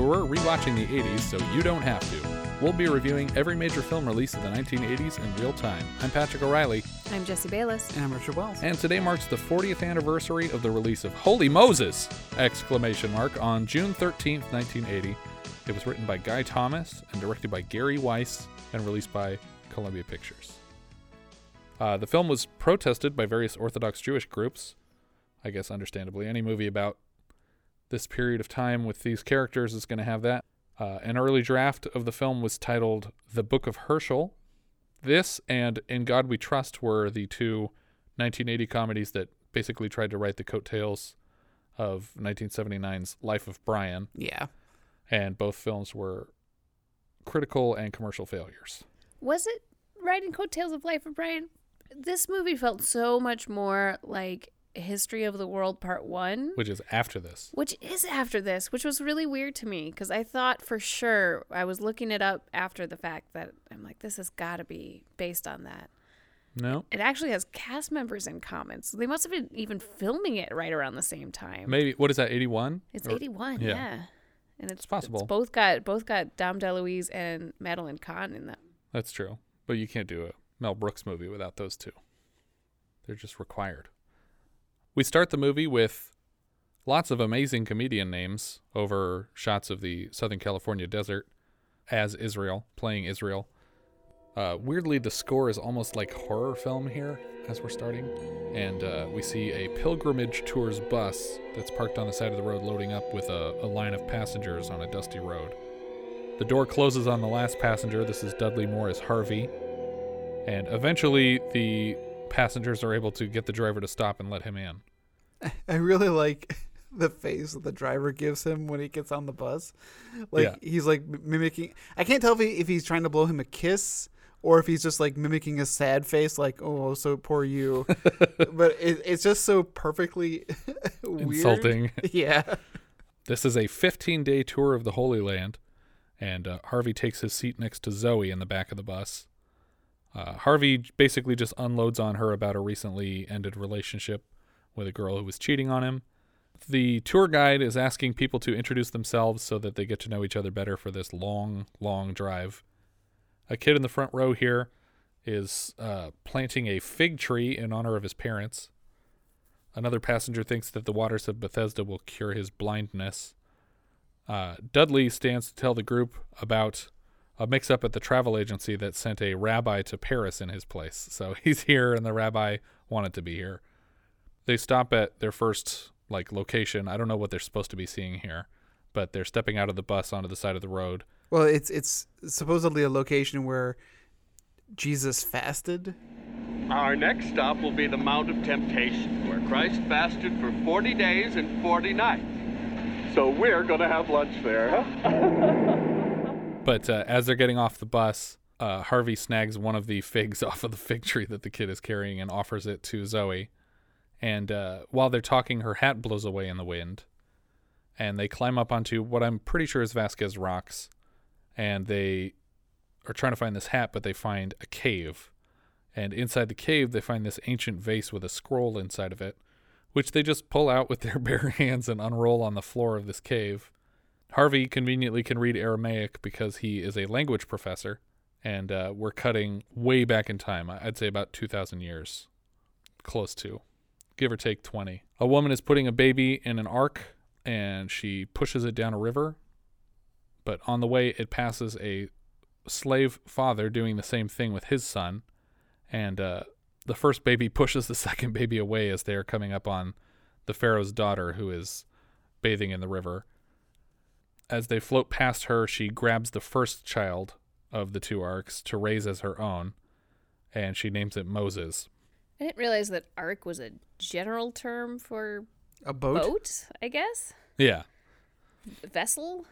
where we're rewatching the 80s so you don't have to. We'll be reviewing every major film release of the 1980s in real time. I'm Patrick O'Reilly, I'm Jesse Bayless. And I'm Richard Wells. and today marks the 40th anniversary of the release of Wholly Moses! exclamation mark on June 13th, 1980. It was written by Guy Thomas and directed by Gary Weis and released by Columbia Pictures. Uh, the film was protested by various Orthodox Jewish groups. I guess, understandably, any movie about this period of time with these characters is going to have that. Uh, an early draft of the film was titled The Book of Herschel. This and In God We Trust were the two 1980 comedies that basically tried to write the coattails of 1979's Life of Brian, Yeah. and both films were critical and commercial failures. Was it riding coattails of Life of Brian? This movie felt so much more like History of the World Part 1, Which is after this. which is after this, which was really weird to me because I thought for sure I was looking it up after the fact that I'm like, this has got to be based on that. No, It actually has cast members in common, so they must have been even filming it right around the same time. maybe what is that? 81? It's Or- 81, yeah. yeah. And it's, possible. It's both got both got Dom DeLuise and Madeline Kahn in them. That's true. But you can't do a Mel Brooks movie without those two. They're just required. We start the movie with lots of amazing comedian names over shots of the Southern California desert as Israel, playing Israel. Uh, weirdly, the score is almost like horror film here as we're starting. And uh, we see a pilgrimage tours bus that's parked on the side of the road loading up with a, a line of passengers on a dusty road. The door closes on the last passenger. This is Dudley Moore as Harvey. And eventually, the passengers are able to get the driver to stop and let him in. I really like the face that the driver gives him when he gets on the bus. Like Yeah. he's like mimicking. I can't tell if, he, if he's trying to blow him a kiss or if he's just like mimicking a sad face, like "Oh, so poor you." but it, it's just so perfectly weird. Insulting. Yeah. This is a 15 day tour of the Holy Land, and uh, Harvey takes his seat next to Zoe in the back of the bus. Uh, Harvey basically just unloads on her about a recently ended relationship with a girl who was cheating on him. The tour guide is asking people to introduce themselves so that they get to know each other better for this long, long drive. A kid in the front row here is uh, planting a fig tree in honor of his parents. Another passenger thinks that the waters of Bethesda will cure his blindness. Uh, Dudley stands to tell the group about a mix up at the travel agency that sent a rabbi to Paris in his place. So he's here, and the rabbi wanted to be here. They stop at their first like location. I don't know what they're supposed to be seeing here, but they're stepping out of the bus onto the side of the road. Well, it's it's supposedly a location where Jesus fasted. Our next stop will be the Mount of Temptation, where Christ fasted for 40 days and 40 nights. So we're going to have lunch there, huh? But uh, as they're getting off the bus, uh, Harvey snags one of the figs off of the fig tree that the kid is carrying and offers it to Zoe. And uh, while they're talking, her hat blows away in the wind. And they climb up onto what I'm pretty sure is Vasquez Rocks. And they are trying to find this hat, but they find a cave. And inside the cave, they find this ancient vase with a scroll inside of it, which they just pull out with their bare hands and unroll on the floor of this cave. Harvey conveniently can read Aramaic because he is a language professor, and uh, we're cutting way back in time. I'd say about 2,000 years, close to, give or take 20. A woman is putting a baby in an ark, and she pushes it down a river. But on the way, it passes a slave father doing the same thing with his son, and uh, the first baby pushes the second baby away as they are coming up on the Pharaoh's daughter, who is bathing in the river. As they float past her, she grabs the first child of the two arcs to raise as her own, and she names it Moses. I didn't realize that ark was a general term for A boat? boat, I guess. Yeah. Vessel?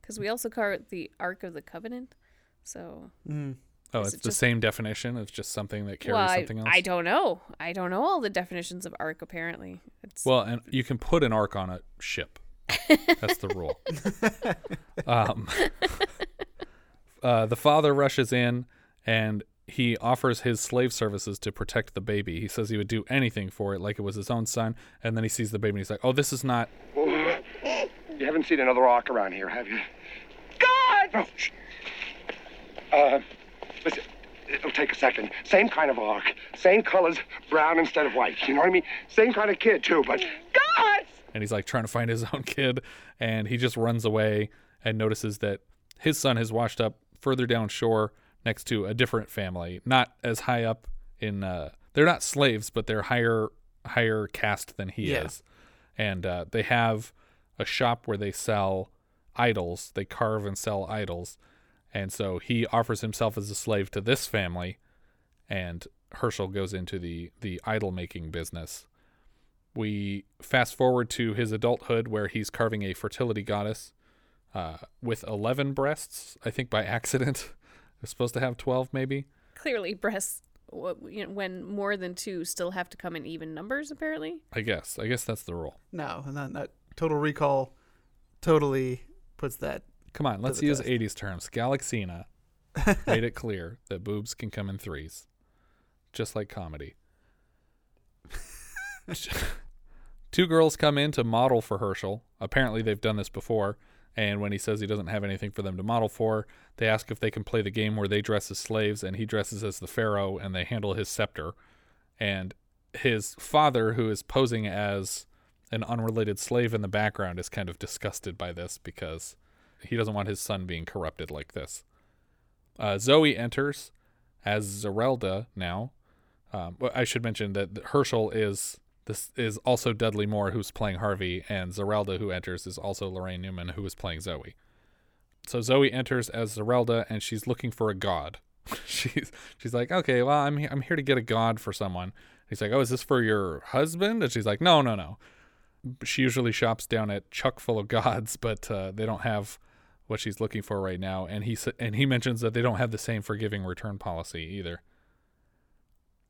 Because we also call it the Ark of the Covenant. So, hmm. Oh, it's it the just- same definition. It's just something that carries well, I, something else. I don't know. I don't know all the definitions of Ark. Apparently, it's Well, and you can put an ark on a ship. That's the rule. um, uh, the father rushes in and he offers his slave services to protect the baby. He says he would do anything for it, like it was his own son. And then he sees the baby and he's like, "Oh, this is not." You haven't seen another ark around here, have you? God! No. shh. Uh, listen, it'll take a second. Same kind of ark, same colors, brown instead of white. You know what I mean? Same kind of kid too, but God! And he's like trying to find his own kid and he just runs away and notices that his son has washed up further down shore next to a different family not as high up in uh they're not slaves but they're higher higher caste than he Yeah. is. And uh, they have a shop where they sell idols. They carve and sell idols. And so he offers himself as a slave to this family and herschel goes into the the idol making business we fast forward to his adulthood where he's carving a fertility goddess uh, with 11 breasts i think by accident it's supposed to have 12 maybe clearly breasts. you know, When more than two still have to come in even numbers, apparently. i guess i guess that's the rule No, not, that Total Recall. Totally puts that. come on let's use test. 80s terms galaxina made it clear that boobs can come in threes just like comedy two girls come in to model for herschel. Apparently they've done this before. And when he says he doesn't have anything for them to model for they ask if they can play the game where they dress as slaves and he dresses as the pharaoh and they handle his scepter. And his father who is posing as an unrelated slave in the background is kind of disgusted by this because he doesn't want his son being corrupted like this. Uh, zoe enters as zerelda now. Um, I should mention that Herschel is this is also Dudley Moore who's playing Harvey, and Zerelda who enters is also Laraine Newman who is playing Zoe. So Zoe enters as Zerelda, and she's looking for a god. she's she's like, okay, well, I'm he- I'm here to get a god for someone. He's like, oh, is this for your husband? And she's like, no, no, no. She usually shops down at Chuck full of gods, but uh, they don't have what she's looking for right now. And he and he mentions that they don't have the same forgiving return policy either.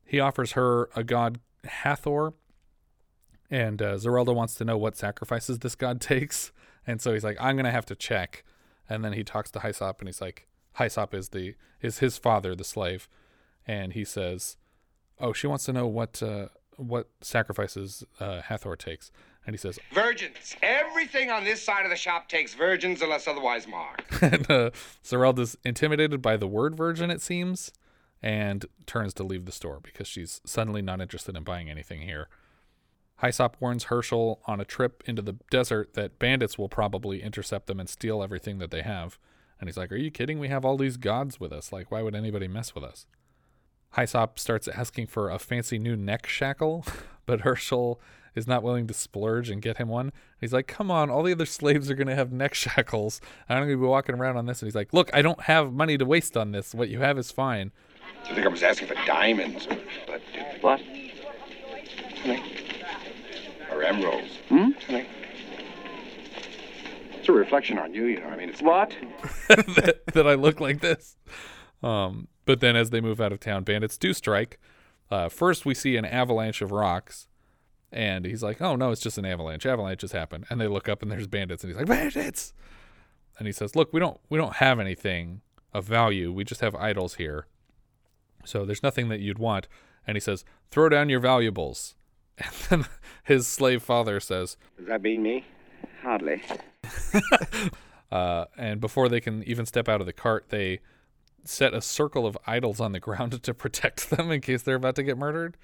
He offers her a god Hathor, and uh, Zerelda wants to know what sacrifices this god takes, and so he's like, "I'm gonna have to check." And then he talks to Hyssop, and he's like, "Hyssop is the is his father, the slave," and he says, "Oh, she wants to know what uh, what sacrifices uh, Hathor takes," and he says, Virgins. Everything on this side of the shop takes virgins unless otherwise marked. and uh, Zerelda's intimidated by the word virgin, it seems, and turns to leave the store because she's suddenly not interested in buying anything here. Hyssop warns Herschel on a trip into the desert that bandits will probably intercept them and steal everything that they have. And he's like, Are you kidding? We have all these gods with us. Like, why would anybody mess with us? Hyssop starts asking for a fancy new neck shackle, but Herschel is not willing to splurge and get him one. He's like, "Come on, all the other slaves are gonna have neck shackles. I'm gonna be walking around on this." And he's like, "Look, I don't have money to waste on this. What you have is fine." I think I was asking for diamonds, but What? Or emeralds. Hmm? It's a reflection on you, you know. I mean, it's What? that, that I look like this. Um, but then as they move out of town, bandits do strike. Uh, first, we see an avalanche of rocks, and he's like, "Oh no, it's just an avalanche. Avalanches happen." And they look up, and there's bandits, and he's like, "Bandits!" And he says, "Look, we don't we don't have anything of value. We just have idols here. So there's nothing that you'd want." And he says, "Throw down your valuables." And then his slave father says, Does that mean me? Hardly. uh, and before they can even step out of the cart, they set a circle of idols on the ground to protect them in case they're about to get murdered.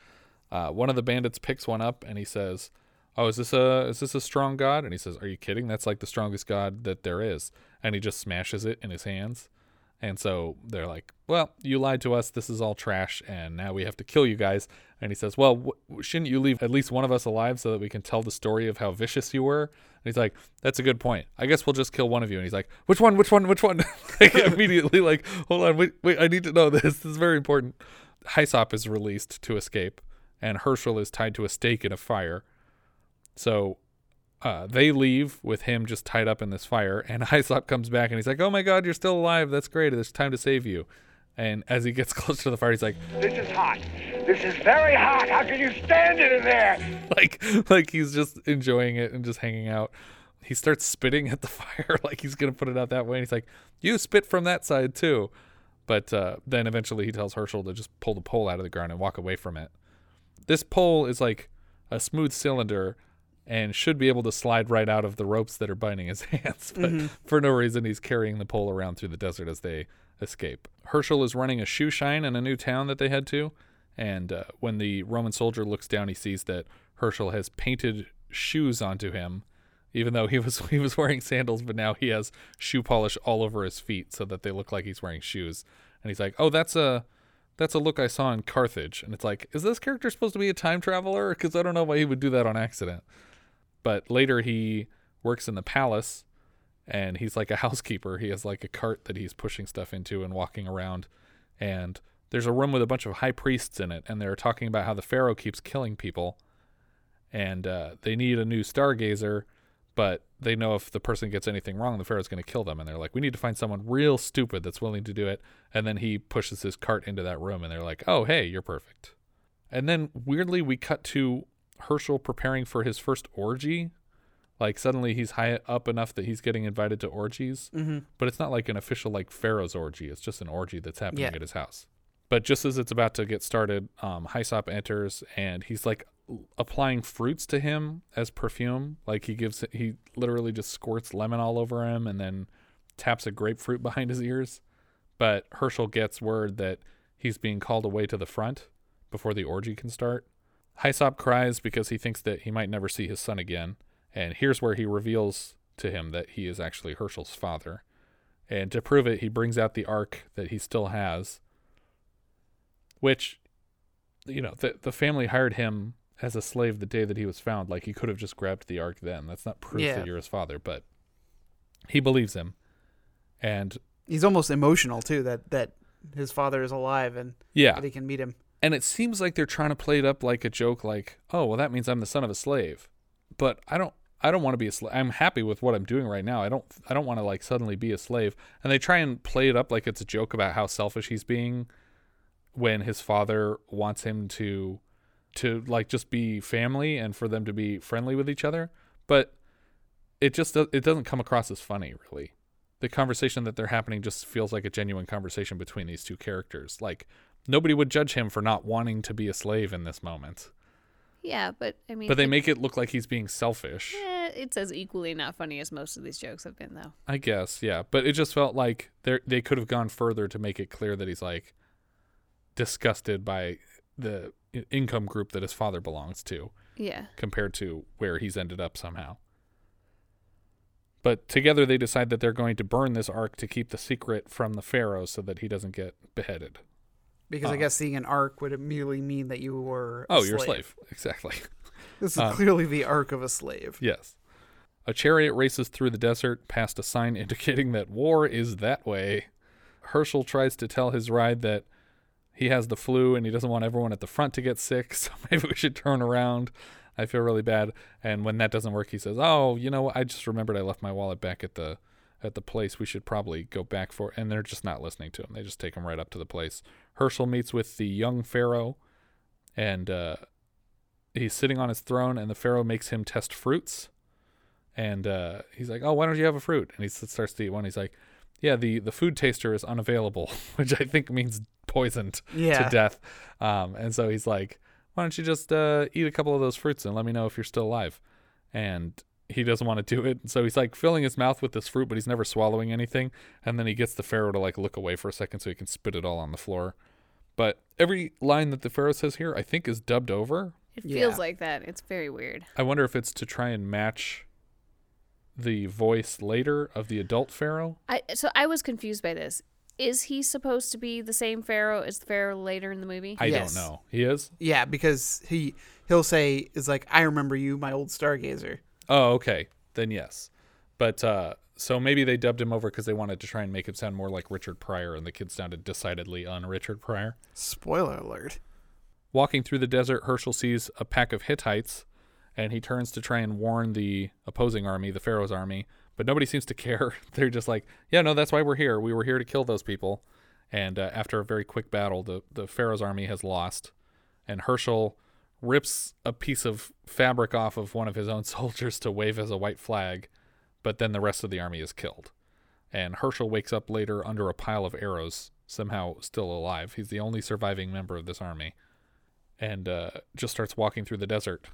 Uh, one of the bandits picks one up and he says, "Oh, is this a is this a strong god?" And he says, "Are you kidding? That's like the strongest god that there is." And he just smashes it in his hands. And so they're like, "Well, you lied to us. This is all trash, and now we have to kill you guys." And he says, "Well, w- shouldn't you leave at least one of us alive so that we can tell the story of how vicious you were?" And he's like, "That's a good point. I guess we'll just kill one of you." And he's like, "Which one? Which one? Which one?" like, immediately, like, "Hold on, wait, wait, I need to know this. This is very important." Hyssop is released to escape, and Herschel is tied to a stake in a fire. So uh, they leave with him just tied up in this fire, and Hyssop comes back and he's like, "Oh my God, you're still alive! That's great! It's time to save you." And as he gets close to the fire, he's like, This is hot. This is very hot. How can you stand it in there? like, like he's just enjoying it and just hanging out. He starts spitting at the fire, like he's gonna put it out that way. And he's like, "You spit from that side too." But uh, then eventually he tells Herschel to just pull the pole out of the ground and walk away from it. This pole is like a smooth cylinder and should be able to slide right out of the ropes that are binding his hands. But for no reason, he's carrying the pole around through the desert as they escape. Herschel is running a shoe shine in a new town that they head to. And uh, when the Roman soldier looks down, he sees that Herschel has painted shoes onto him, even though he was he was wearing sandals, but now he has shoe polish all over his feet so that they look like he's wearing shoes. And he's like, "Oh, that's a that's a look I saw in Carthage." And it's like, is this character supposed to be a time traveler? Because I don't know why he would do that on accident. But later he works in the palace and he's like a housekeeper. He has like a cart that he's pushing stuff into and walking around. And there's a room with a bunch of high priests in it, and they're talking about how the pharaoh keeps killing people, and uh, they need a new stargazer, but they know if the person gets anything wrong, the pharaoh's going to kill them. And they're like, we need to find someone real stupid that's willing to do it. And then he pushes his cart into that room, and they're like, oh hey, you're perfect. And then weirdly, we cut to Herschel preparing for his first orgy. Like suddenly he's high up enough that he's getting invited to orgies, mm-hmm. but it's not like an official like Pharaoh's orgy. It's just an orgy that's happening Yeah. at his house. But just as it's about to get started, um, Hyssop enters and he's like applying fruits to him as perfume. Like he gives he literally just squirts lemon all over him and then taps a grapefruit behind his ears. But Herschel gets word that he's being called away to the front before the orgy can start. Hyssop cries because he thinks that he might never see his son again. And here's where he reveals to him that he is actually Herschel's father. And to prove it, he brings out the ark that he still has, which, you know, the, the family hired him as a slave the day that he was found. Like, he could have just grabbed the ark then. That's not proof Yeah. that you're his father, but he believes him. And He's almost emotional too that that his father is alive and yeah, that he can meet him. and it seems like they're trying to play it up like a joke like oh well that means i'm the son of a slave but i don't i don't want to be a slave i'm happy with what i'm doing right now. I don't i don't want to like suddenly be a slave. And they try and play it up like it's a joke about how selfish he's being when his father wants him to to like just be family and for them to be friendly with each other. But it just it doesn't come across as funny really. The conversation that they're happening just feels like a genuine conversation between these two characters. Like nobody would judge him for not wanting to be a slave in this moment Yeah, but I mean, but they make it look like he's being selfish eh, it's as equally not funny as most of these jokes have been, though. i guess yeah but it just felt like they they could have gone further to make it clear that he's like disgusted by the income group that his father belongs to Yeah. compared to where he's ended up somehow. But together they decide that they're going to burn this ark to keep the secret from the pharaoh so that he doesn't get beheaded. Because I guess seeing an arc would immediately mean that you were a Uh-huh. Oh, you're a slave. Exactly. This is clearly the arc of a slave. yes. A chariot races through the desert past a sign indicating that war is that way. Herschel tries to tell his ride that he has the flu and he doesn't want everyone at the front to get sick, so maybe we should turn around. I feel really bad. And when that doesn't work, he says, "Oh, you know, I just remembered I left my wallet back at the at the place. We should probably go back for." And they're just not listening to him. They just take him right up to the place. Herschel meets with the young pharaoh, and uh, he's sitting on his throne, and the pharaoh makes him test fruits. And uh, he's like, "Oh, why don't you have a fruit?" And he starts to eat one. He's like, "Yeah, the the food taster is unavailable," which I think means poisoned Yeah. to death. Um, and so he's like, "Why don't you just uh, eat a couple of those fruits and let me know if you're still alive?" And he doesn't want to do it. So he's like filling his mouth with this fruit, but he's never swallowing anything. And then he gets the pharaoh to like look away for a second so he can spit it all on the floor. But every line that the pharaoh says here, I think, is dubbed over. It Yeah. feels like that. It's very weird. I wonder if it's to try and match the voice later of the adult pharaoh. I so I was confused by this. Is he supposed to be the same pharaoh as the pharaoh later in the movie? I Yes. don't know. He is. Yeah, because he he'll say is like, I remember you, my old stargazer. Oh, okay. Then yes. But uh so maybe they dubbed him over because they wanted to try and make him sound more like Richard Pryor, and the kid sounded decidedly un Richard Pryor. Spoiler alert. Walking through the desert, Herschel sees a pack of Hittites, and he turns to try and warn the opposing army, the Pharaoh's army, but nobody seems to care. They're just like, yeah, no, that's why we're here. We were here to kill those people. And uh, after a very quick battle, the, the Pharaoh's army has lost, and Herschel rips a piece of fabric off of one of his own soldiers to wave as a white flag, but then the rest of the army is killed. And Herschel wakes up later under a pile of arrows, somehow still alive. He's the only surviving member of this army, and uh, just starts walking through the desert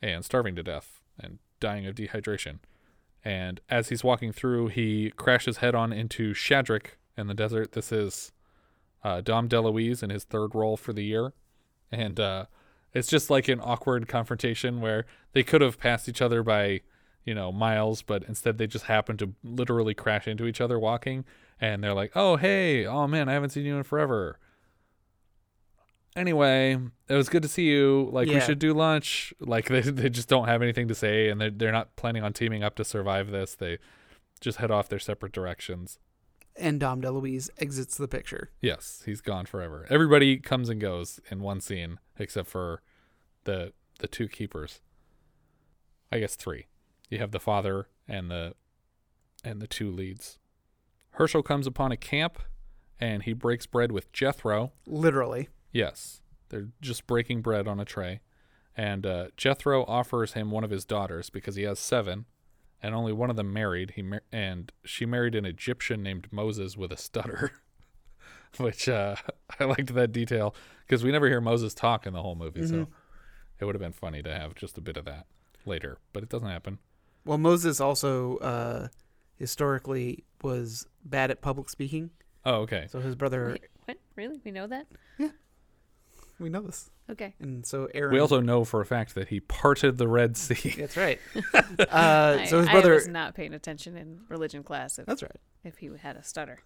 and starving to death and dying of dehydration. And as he's walking through, he crashes head on into Shadrach in the desert. This is uh, Dom DeLuise in his third role for the year. And uh, it's just like an awkward confrontation where they could have passed each other by, you know, miles, but instead they just happen to literally crash into each other walking. And they're like, oh, hey, oh man, I haven't seen you in forever. Anyway, it was good to see you. Like, we should do lunch. Like, they, they just don't have anything to say, and they're, they're not planning on teaming up to survive this. They just head off their separate directions. And Dom DeLuise exits the picture. Yes, he's gone forever. Everybody comes and goes in one scene except for the the two keepers. I guess three. You have the father and the and the two leads. Herschel comes upon a camp and he breaks bread with Jethro. Literally. Yes, they're just breaking bread on a tray. And uh, Jethro offers him one of his daughters because he has seven, and only one of them married. He mar- and she married an Egyptian named Moses with a stutter, which uh, I liked that detail because we never hear Moses talk in the whole movie. So it would have been funny to have just a bit of that later, but it doesn't happen. Well, Moses also uh, historically was bad at public speaking. Oh, okay. So his brother, Wait, what? Really? We know that? We know this. Okay. And so Aaron. We also know for a fact that he parted the Red Sea. That's right. uh, I, so his I brother. was not paying attention in religion class if, That's right. if he had a stutter.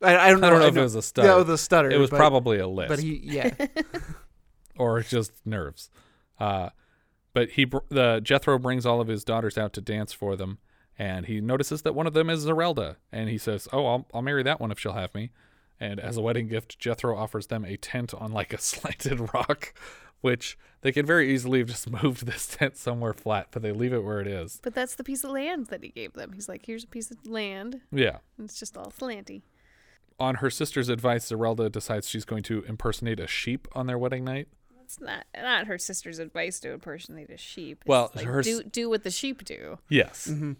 I, I don't know. I don't know if know- it was a stutter. Yeah, it was stutter. It was but- probably a lisp. But he, yeah. or just nerves. Uh, but he br- the Jethro brings all of his daughters out to dance for them, and he notices that one of them is Zerelda, and he says, "Oh, I'll I'll marry that one if she'll have me." And as a wedding gift, Jethro offers them a tent on like a slanted rock, which they could very easily have just moved this tent somewhere flat, but they leave it where it is. But that's the piece of land that he gave them. He's like, here's a piece of land. Yeah. And it's just all slanty. On her sister's advice, Zerelda decides she's going to impersonate a sheep on their wedding night. It's not not her sister's advice to impersonate a sheep. It's Well, like, her s- do do what the sheep do. Yes. Mm-hmm.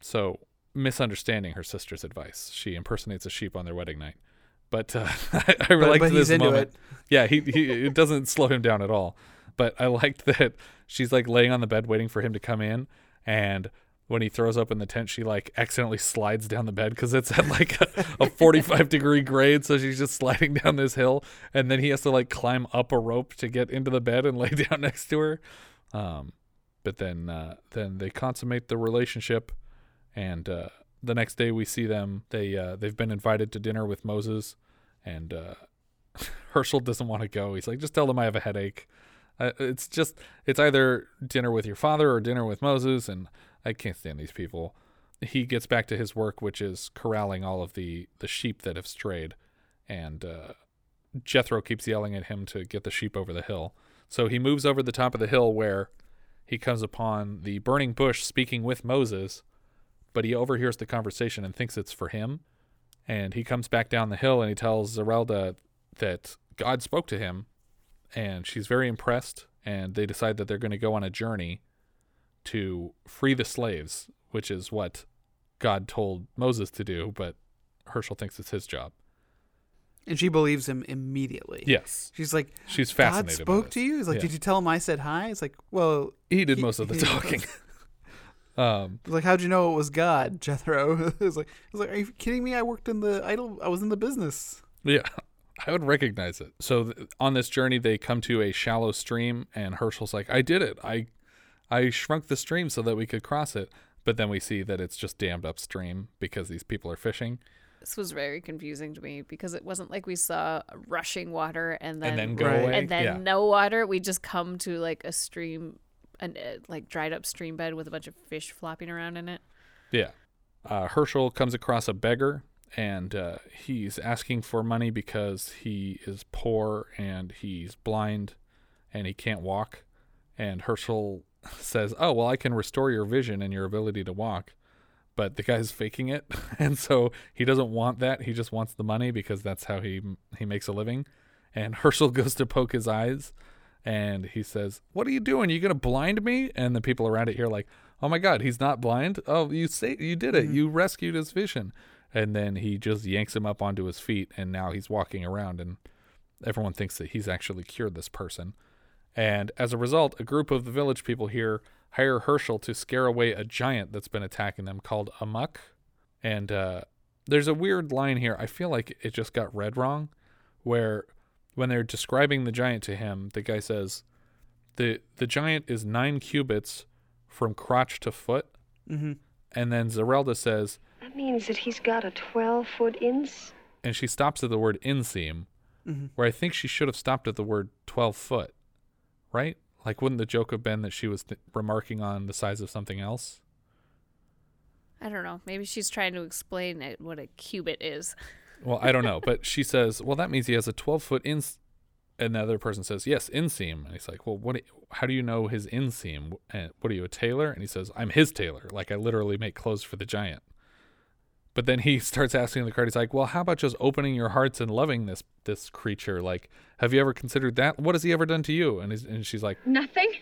So misunderstanding her sister's advice, she impersonates a sheep on their wedding night. But uh, I, I But- liked but he's this moment. it. Yeah, he, he it doesn't slow him down at all. But I liked that she's like laying on the bed waiting for him to come in, and when he throws open the tent, she like accidentally slides down the bed because it's at like a, a 45 degree grade. So she's just sliding down this hill, and then he has to like climb up a rope to get into the bed and lay down next to her. Um, but then uh, then they consummate the relationship, and uh, the next day we see them. They uh, they've been invited to dinner with Moses, and uh, Herschel doesn't want to go. He's like, just tell them I have a headache. It's just it's either dinner with your father or dinner with Moses, and I can't stand these people. He gets back to his work, which is corralling all of the the sheep that have strayed, and uh, Jethro keeps yelling at him to get the sheep over the hill. So he moves over the top of the hill where he comes upon the burning bush speaking with Moses, but he overhears the conversation and thinks it's for him. And he comes back down the hill and he tells Zerelda that God spoke to him, and she's very impressed. And they decide that they're going to go on a journey to free the slaves, which is what God told Moses to do, but Herschel thinks it's his job. And she believes him immediately. Yes. She's like, She's God fascinated. by spoke to you? He's like, Yeah. did you tell him I said hi? It's like, well, He did he- most of the he- talking. Um, He's like, how'd you know it was God, Jethro? It's like, I was like, are you kidding me? I worked in the idol. I was in the business. Yeah, I would recognize it. So th- on this journey, they come to a shallow stream, and Herschel's like, "I did it. I, I shrunk the stream so that we could cross it." But then we see that it's just dammed upstream because these people are fishing. This was very confusing to me because it wasn't like we saw rushing water and then And then go Right. away. and then yeah. no water. We just come to like a stream, an uh, like dried up stream bed with a bunch of fish flopping around in it. Yeah. Uh, Herschel comes across a beggar and uh, he's asking for money because he is poor and he's blind and he can't walk. And Herschel says, "Oh well, I can restore your vision and your ability to walk." But the guy's faking it, and so he doesn't want that. He just wants the money because that's how he he makes a living. And Herschel goes to poke his eyes, and he says, "What are you doing? You gonna blind me?" And the people around it here are like, "Oh my God, he's not blind! Oh, you say you did it! You rescued his vision!" And then he just yanks him up onto his feet, and now he's walking around, and everyone thinks that he's actually cured this person. And as a result, a group of the village people here hire Herschel to scare away a giant that's been attacking them called Amok. And uh, there's a weird line here. I feel like it just got read wrong, where when they're describing the giant to him, the guy says, the the giant is nine cubits from crotch to foot. Mhm. And then Zerelda says, That means that he's got a 12 foot inseam." and she stops at the word inseam, Mhm. where I think she should have stopped at the word 12 foot, right? Like, wouldn't the joke have been that she was th- remarking on the size of something else? I don't know. Maybe she's trying to explain it, what a cubit is. Well, I don't know, but she says, "Well, that means he has a 12 foot ins." And the other person says, "Yes, inseam." And he's like, "Well, what? do you- how do you know his inseam? Eh, what are you, a tailor?" And he says, "I'm his tailor. Like I literally make clothes for the giant." But then he starts asking the card. He's like, "Well, how about just opening your hearts and loving this this creature? Like, have you ever considered that? What has he ever done to you?" And and she's like, Nothing.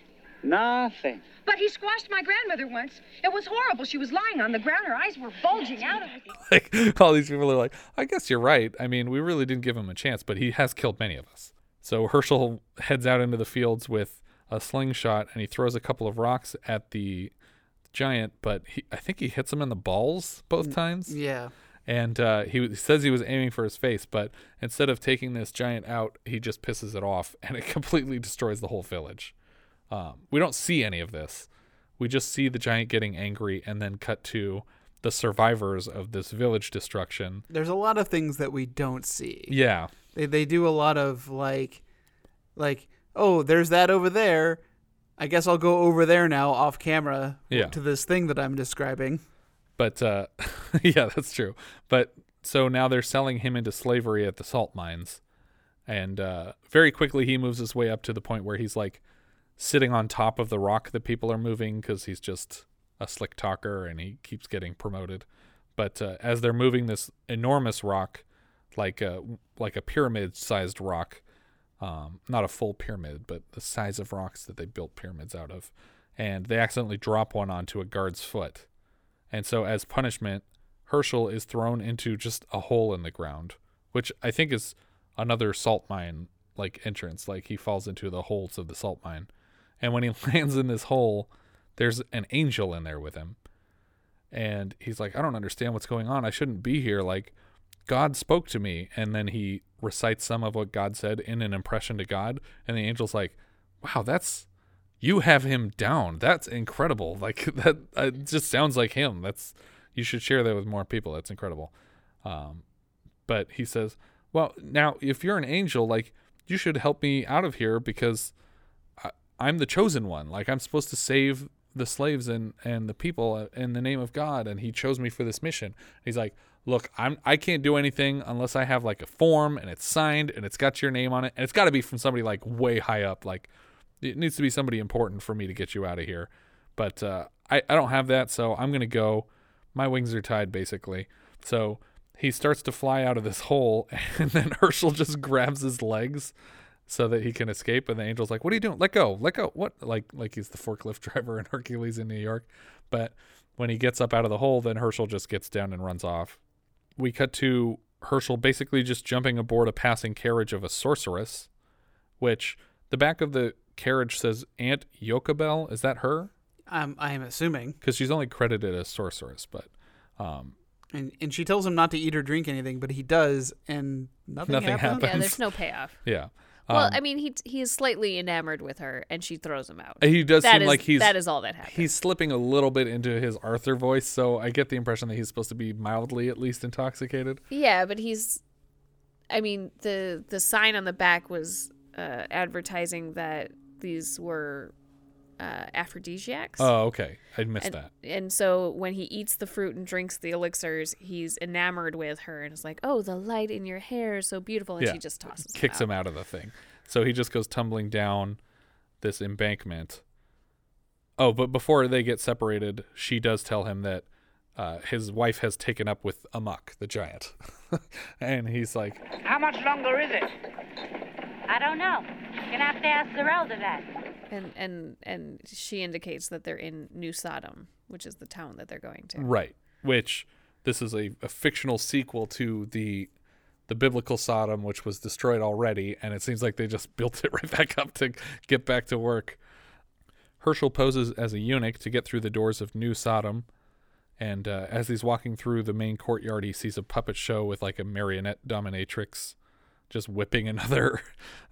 Nothing. But he squashed my grandmother once. It was horrible. She was lying on the ground. Her eyes were bulging out of her. like all these people are like, I guess you're right. I mean, we really didn't give him a chance, but he has killed many of us. So Herschel heads out into the fields with a slingshot and he throws a couple of rocks at the giant, but he, I think he hits him in the balls both times. Yeah. And uh, he, he says he was aiming for his face, but instead of taking this giant out, he just pisses it off and it completely destroys the whole village. Um, we don't see any of this. We just see the giant getting angry and then cut to the survivors of this village destruction. There's a lot of things that we don't see. Yeah. They they do a lot of like like oh, there's that over there. I guess I'll go over there now off camera Yeah. to this thing that I'm describing. But uh, yeah, that's true. But so now they're selling him into slavery at the salt mines. And uh, very quickly he moves his way up to the point where he's like sitting on top of the rock that people are moving because he's just a slick talker and he keeps getting promoted. But uh, as they're moving this enormous rock, like a like a pyramid sized rock, um, not a full pyramid, but the size of rocks that they built pyramids out of, and they accidentally drop one onto a guard's foot. And so, as punishment, Herschel is thrown into just a hole in the ground, which I think is another salt mine like entrance. Like he falls into the holes of the salt mine. And when he lands in this hole, there's an angel in there with him. And he's like, I don't understand what's going on. I shouldn't be here. Like, God spoke to me. And then he recites some of what God said in an impression to God. And the angel's like, wow, that's you have him down. That's incredible. Like that uh, it just sounds like him. That's you should share that with more people. That's incredible. Um, but he says, well, now if you're an angel, like you should help me out of here because I'm the chosen one. Like I'm supposed to save the slaves and and the people in the name of God, and He chose me for this mission. He's like, look, I'm I can't do anything unless I have like a form and it's signed and it's got your name on it, and it's got to be from somebody like way high up, like it needs to be somebody important for me to get you out of here. But uh, I, I don't have that, so I'm going to go. My wings are tied, basically. So he starts to fly out of this hole, and then Herschel just grabs his legs so that he can escape. And the angel's like, What are you doing? Let go, let go. What? Like, like he's the forklift driver in Hercules in New York. But when he gets up out of the hole, then Herschel just gets down and runs off. We cut to Herschel basically just jumping aboard a passing carriage of a sorceress, which the back of the carriage says Aunt Yokabel. Is that her? I'm I'm assuming. Because she's only credited as sorceress, but um, And and she tells him not to eat or drink anything, but he does, and nothing, Nothing happens. Yeah, there's no payoff. yeah. Well, Um, I mean, he he is slightly enamored with her, and she throws him out. He does That seem is- like he's that is all that happens. He's slipping a little bit into his Arthur voice, so I get the impression that he's supposed to be mildly at least intoxicated. Yeah, but he's. I mean, the the sign on the back was uh, advertising that these were uh, aphrodisiacs. Oh, okay. I missed and, that. And so when he eats the fruit and drinks the elixirs, he's enamored with her and is like, "Oh, the light in your hair is so beautiful," and yeah. she just tosses kicks him him out of the thing. So he just goes tumbling down this embankment, Oh, but before they get separated, she does tell him that uh, his wife has taken up with Amok, the giant. and he's like, How much longer is it? I don't know. You're gonna have to ask Zerelda that. And and and she indicates that they're in New Sodom, which is the town that they're going to. right, which this is a, a fictional sequel to the the biblical Sodom, which was destroyed already, and it seems like they just built it right back up to get back to work. Herschel poses as a eunuch to get through the doors of New Sodom, and uh, as he's walking through the main courtyard, he sees a puppet show with like a marionette dominatrix just whipping another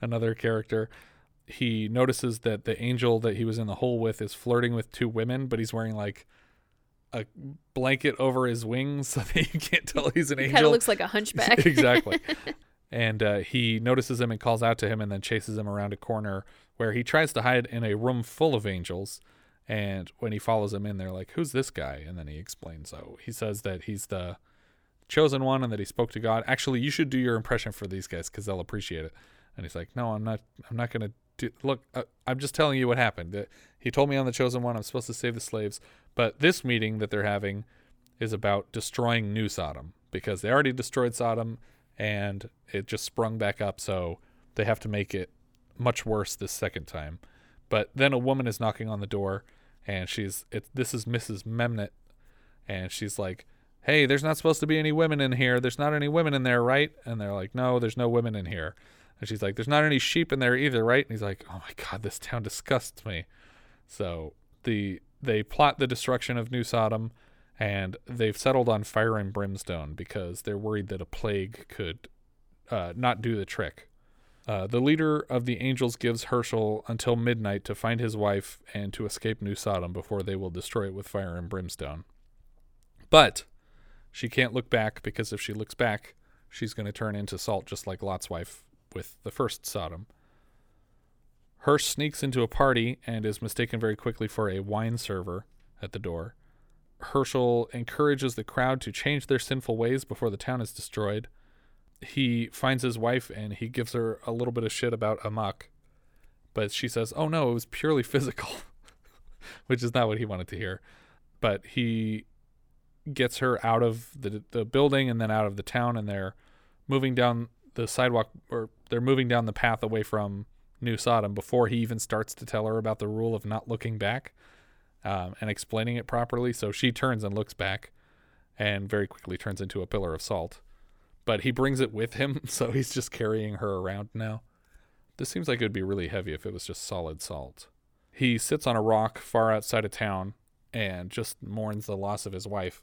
another character. He notices that the angel that he was in the hole with is flirting with two women, but he's wearing like a blanket over his wings so that you can't tell he's an He angel. kind of looks like a hunchback. exactly. and uh, he notices him and calls out to him and then chases him around a corner where he tries to hide in a room full of angels. And when he follows him in, they're like, Who's this guy? And then he explains, Oh, he says that he's the chosen one and that he spoke to God. Actually, you should do your impression for these guys because they'll appreciate it. And he's like, No, I'm not. I'm not gonna Look, uh, I'm just telling you what happened. Uh, he told me on the chosen one I'm supposed to save the slaves, but this meeting that they're having is about destroying New Sodom because they already destroyed Sodom and it just sprung back up. So they have to make it much worse this second time. But then a woman is knocking on the door, and she's it. This is Mrs. Memnet, and she's like, "Hey, there's not supposed to be any women in here. There's not any women in there, right?" And they're like, "No, there's no women in here." And she's like, "There's not any sheep in there either, right?" And he's like, "Oh my god, this town disgusts me." So the they plot the destruction of New Sodom, and they've settled on fire and brimstone because they're worried that a plague could uh, not do the trick. Uh, the leader of the angels gives Herschel until midnight to find his wife and to escape New Sodom before they will destroy it with fire and brimstone. But she can't look back because if she looks back, she's going to turn into salt just like Lot's wife with the first Sodom. Hirsch sneaks into a party and is mistaken very quickly for a wine server at the door. Herschel encourages the crowd to change their sinful ways before the town is destroyed. He finds his wife and he gives her a little bit of shit about Amok, but she says, "Oh no, it was purely physical," which is not what he wanted to hear. But he gets her out of the the building and then out of the town, and they're moving down the sidewalk or they're moving down the path away from New Sodom before he even starts to tell her about the rule of not looking back um, and explaining it properly. So she turns and looks back and very quickly turns into a pillar of salt. But he brings it with him, so he's just carrying her around now. This seems like it would be really heavy if it was just solid salt. He sits on a rock far outside of town and just mourns the loss of his wife,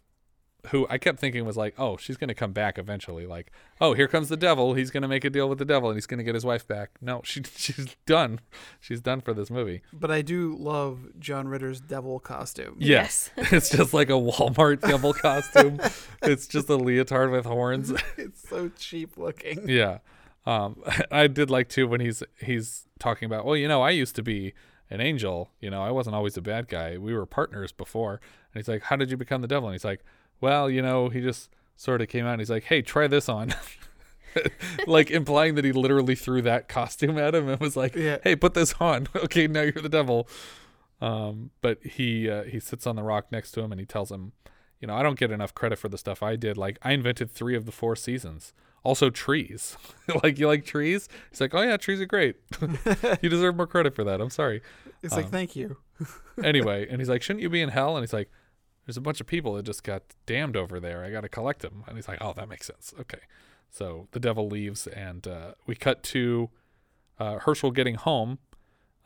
who I kept thinking was like, oh, she's going to come back eventually. Like, oh, here comes the devil. He's going to make a deal with the devil and he's going to get his wife back. No, she she's done. She's done for this movie. But I do love John Ritter's devil costume. Yes. it's just like a Walmart devil costume. It's just a leotard with horns. it's so cheap looking. yeah. Um, I did like too when he's he's talking about, well, you know, I used to be an angel. You know, I wasn't always a bad guy. We were partners before. And he's like, how did you become the devil? And he's like, well, you know, he just sort of came out and he's like, hey, try this on. like implying that he literally threw that costume at him and was like, Yeah. hey, put this on. okay, now you're the devil. Um, but he uh, he sits on the rock next to him and he tells him, you know, I don't get enough credit for the stuff I did. Like I invented three of the four seasons. Also trees. like you like trees? He's like, oh yeah, trees are great. you deserve more credit for that. I'm sorry. It's like, Um, thank you. anyway, and he's like, shouldn't you be in hell? And he's like, there's a bunch of people that just got damned over there. I got to collect them. And he's like, oh, that makes sense. Okay. So the devil leaves, and uh, we cut to uh, Herschel getting home.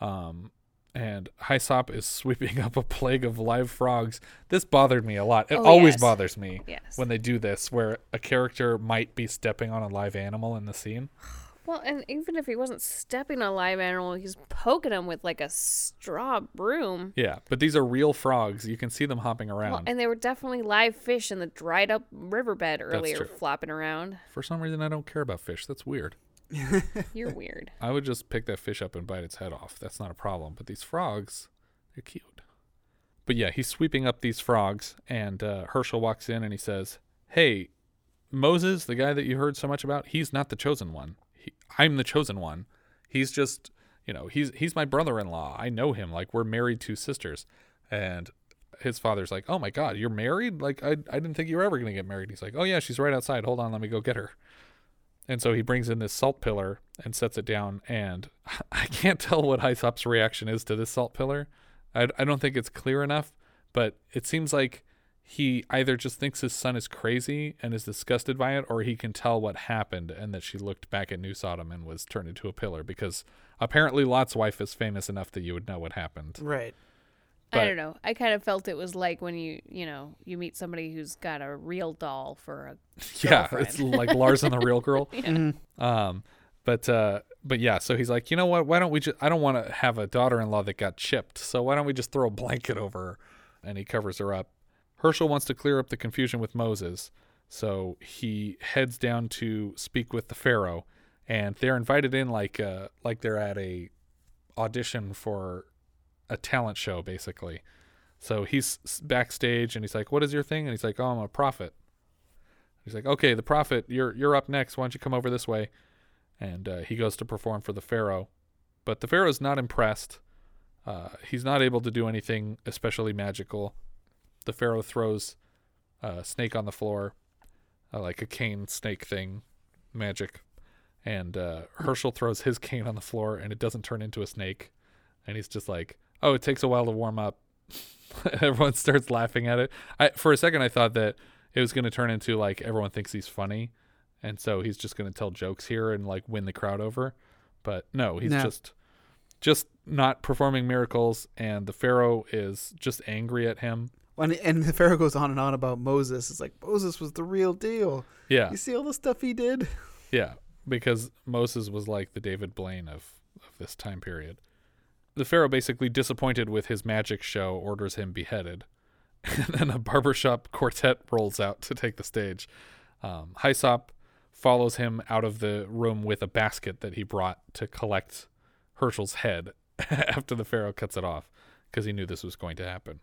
Um, and Hyssop is sweeping up a plague of live frogs. This bothered me a lot. It Oh, always yes. bothers me Yes. when they do this, where a character might be stepping on a live animal in the scene. Well, and even if he wasn't stepping on a live animal, he's poking him with like a straw broom. Yeah, but these are real frogs. You can see them hopping around. Well, and they were definitely live fish in the dried up riverbed earlier, flopping around. For some reason, I don't care about fish. That's weird. You're weird. I would just pick that fish up and bite its head off. That's not a problem. But these frogs, they're cute. But yeah, he's sweeping up these frogs, and uh, Herschel walks in and he says, Hey, Moses, the guy that you heard so much about, he's not the chosen one. He, I'm the chosen one. He's just, you know, he's he's my brother-in-law. I know him. Like we're married two sisters. And his father's like, "Oh my god, you're married? Like I I didn't think you were ever going to get married." He's like, "Oh yeah, she's right outside. Hold on, let me go get her." And so he brings in this salt pillar and sets it down and I can't tell what Hyssop's reaction is to this salt pillar. I I don't think it's clear enough, but it seems like he either just thinks his son is crazy and is disgusted by it, or he can tell what happened and that she looked back at New Sodom and was turned into a pillar because apparently Lot's wife is famous enough that you would know what happened. Right. But- I don't know. I kind of felt it was like when you, you know, you meet somebody who's got a real doll for a Yeah, it's like Lars and the real girl. Yeah. Um, but uh, but yeah, so he's like, you know what? Why don't we just? I don't want to have a daughter-in-law that got chipped, so why don't we just throw a blanket over her? And he covers her up. Herschel wants to clear up the confusion with Moses, so he heads down to speak with the Pharaoh, and they're invited in like uh like they're at a audition for a talent show, basically. So he's backstage and he's like, "What is your thing?" And he's like, "Oh, I'm a prophet." He's like, "Okay, the prophet, you're you're up next. Why don't you come over this way?" And uh, he goes to perform for the pharaoh, but the pharaoh's not impressed. Uh, he's not able to do anything especially magical. The pharaoh throws a snake on the floor, uh, like a cane snake thing, magic, and uh, Herschel throws his cane on the floor, and it doesn't turn into a snake. And he's just like, "Oh, it takes a while to warm up." everyone starts laughing at it. I for a second I thought that it was going to turn into like everyone thinks he's funny, and so he's just going to tell jokes here and like win the crowd over. But no, he's No. just just not performing miracles, and the pharaoh is just angry at him. And the Pharaoh goes on and on about Moses. It's like Moses was the real deal. Yeah. You see all the stuff he did. Yeah, because Moses was like the David Blaine of, of this time period. The Pharaoh, basically disappointed with his magic show, orders him beheaded. And then a barbershop quartet rolls out to take the stage. Um, Hyssop follows him out of the room with a basket that he brought to collect Herschel's head after the Pharaoh cuts it off because he knew this was going to happen.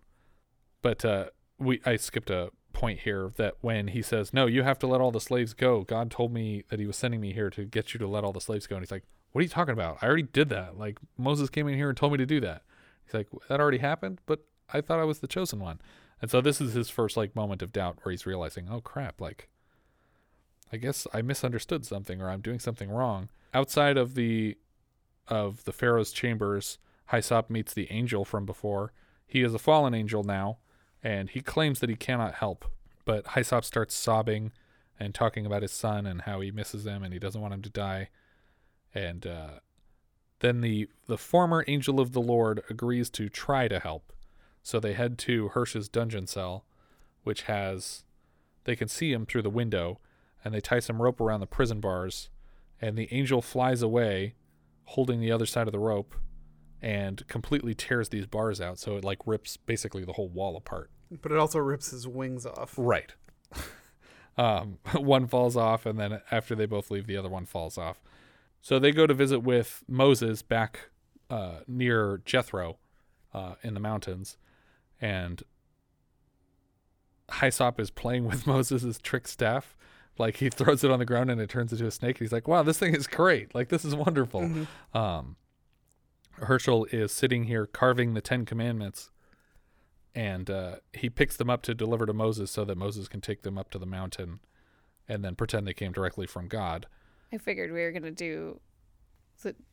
But uh, we I skipped a point here that when he says, "No, you have to let all the slaves go," God told me that He was sending me here to get you to let all the slaves go, and he's like, "What are you talking about? I already did that. Like Moses came in here and told me to do that." He's like, "That already happened, but I thought I was the chosen one." And so this is his first like moment of doubt where he's realizing, "Oh crap! Like, I guess I misunderstood something, or I'm doing something wrong." Outside of the of the Pharaoh's chambers, Hyssop meets the angel from before. He is a fallen angel now, and he claims that he cannot help. But Hyssop starts sobbing and talking about his son and how he misses him and he doesn't want him to die. And uh, then the the former angel of the Lord agrees to try to help. So they head to Hirsch's dungeon cell, which has they can see him through the window, and they tie some rope around the prison bars, and the angel flies away, holding the other side of the rope, and completely tears these bars out. So it like rips basically the whole wall apart. But it also rips his wings off. Right. um, one falls off, and then after they both leave, the other one falls off. So they go to visit with Moses back uh, near Jethro uh, in the mountains, and Hyssop is playing with Moses' trick staff. Like he throws it on the ground and it turns into a snake. And He's like, "Wow, this thing is great! Like this is wonderful." Mhm. Um, Herschel is sitting here carving the Ten Commandments, and uh, he picks them up to deliver to Moses so that Moses can take them up to the mountain, and then pretend they came directly from God. I figured we were gonna do